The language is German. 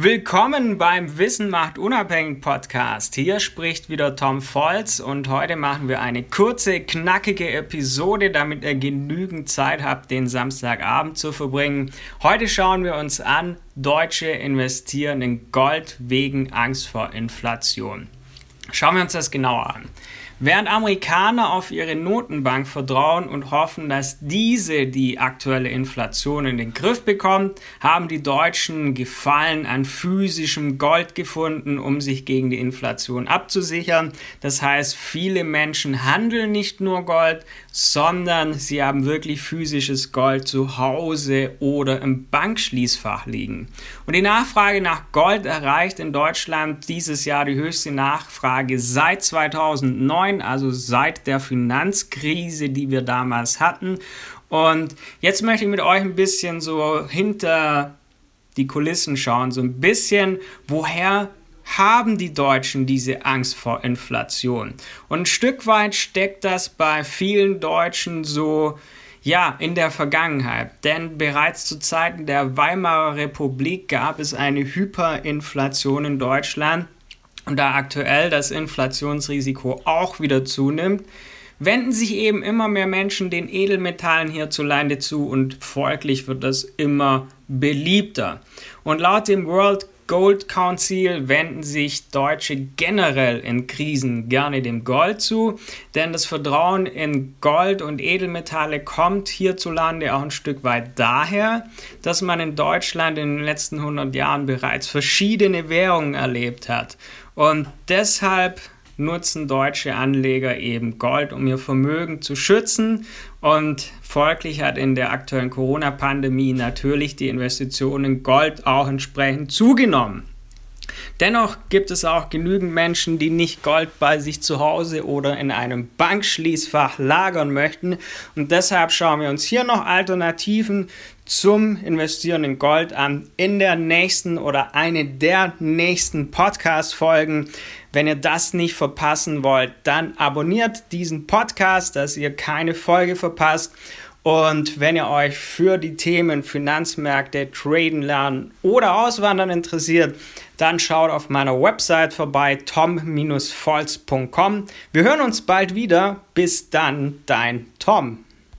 Willkommen beim Wissen macht unabhängig Podcast. Hier spricht wieder Tom Volz und heute machen wir eine kurze, knackige Episode, damit ihr genügend Zeit habt, den Samstagabend zu verbringen. Heute schauen wir uns an, Deutsche investieren in Gold wegen Angst vor Inflation. Schauen wir uns das genauer an. Während Amerikaner auf ihre Notenbank vertrauen und hoffen, dass diese die aktuelle Inflation in den Griff bekommt, haben die Deutschen Gefallen an physischem Gold gefunden, um sich gegen die Inflation abzusichern. Das heißt, viele Menschen handeln nicht nur Gold, sondern sie haben wirklich physisches Gold zu Hause oder im Bankschließfach liegen. Und die Nachfrage nach Gold erreicht in Deutschland dieses Jahr die höchste Nachfrage seit 2009 also seit der Finanzkrise, die wir damals hatten. Und jetzt möchte ich mit euch ein bisschen so hinter die Kulissen schauen, so ein bisschen, woher haben die Deutschen diese Angst vor Inflation? Und ein Stück weit steckt das bei vielen Deutschen so, ja, in der Vergangenheit. Denn bereits zu Zeiten der Weimarer Republik gab es eine Hyperinflation in Deutschland und da aktuell das Inflationsrisiko auch wieder zunimmt, wenden sich eben immer mehr Menschen den Edelmetallen hierzulande zu und folglich wird das immer beliebter. Und laut dem World Gold Council wenden sich Deutsche generell in Krisen gerne dem Gold zu, denn das Vertrauen in Gold und Edelmetalle kommt hierzulande auch ein Stück weit daher, dass man in Deutschland in den letzten 100 Jahren bereits verschiedene Währungen erlebt hat. Und deshalb nutzen deutsche Anleger eben Gold, um ihr Vermögen zu schützen. Und folglich hat in der aktuellen Corona-Pandemie natürlich die Investition in Gold auch entsprechend zugenommen. Dennoch gibt es auch genügend Menschen, die nicht Gold bei sich zu Hause oder in einem Bankschließfach lagern möchten. Und deshalb schauen wir uns hier noch Alternativen zum Investieren in Gold an in der nächsten oder eine der nächsten Podcast-Folgen. Wenn ihr das nicht verpassen wollt, dann abonniert diesen Podcast, dass ihr keine Folge verpasst. Und wenn ihr euch für die Themen Finanzmärkte, Traden lernen oder Auswandern interessiert, dann schaut auf meiner Website vorbei tom-volz.com. Wir hören uns bald wieder. Bis dann, dein Tom.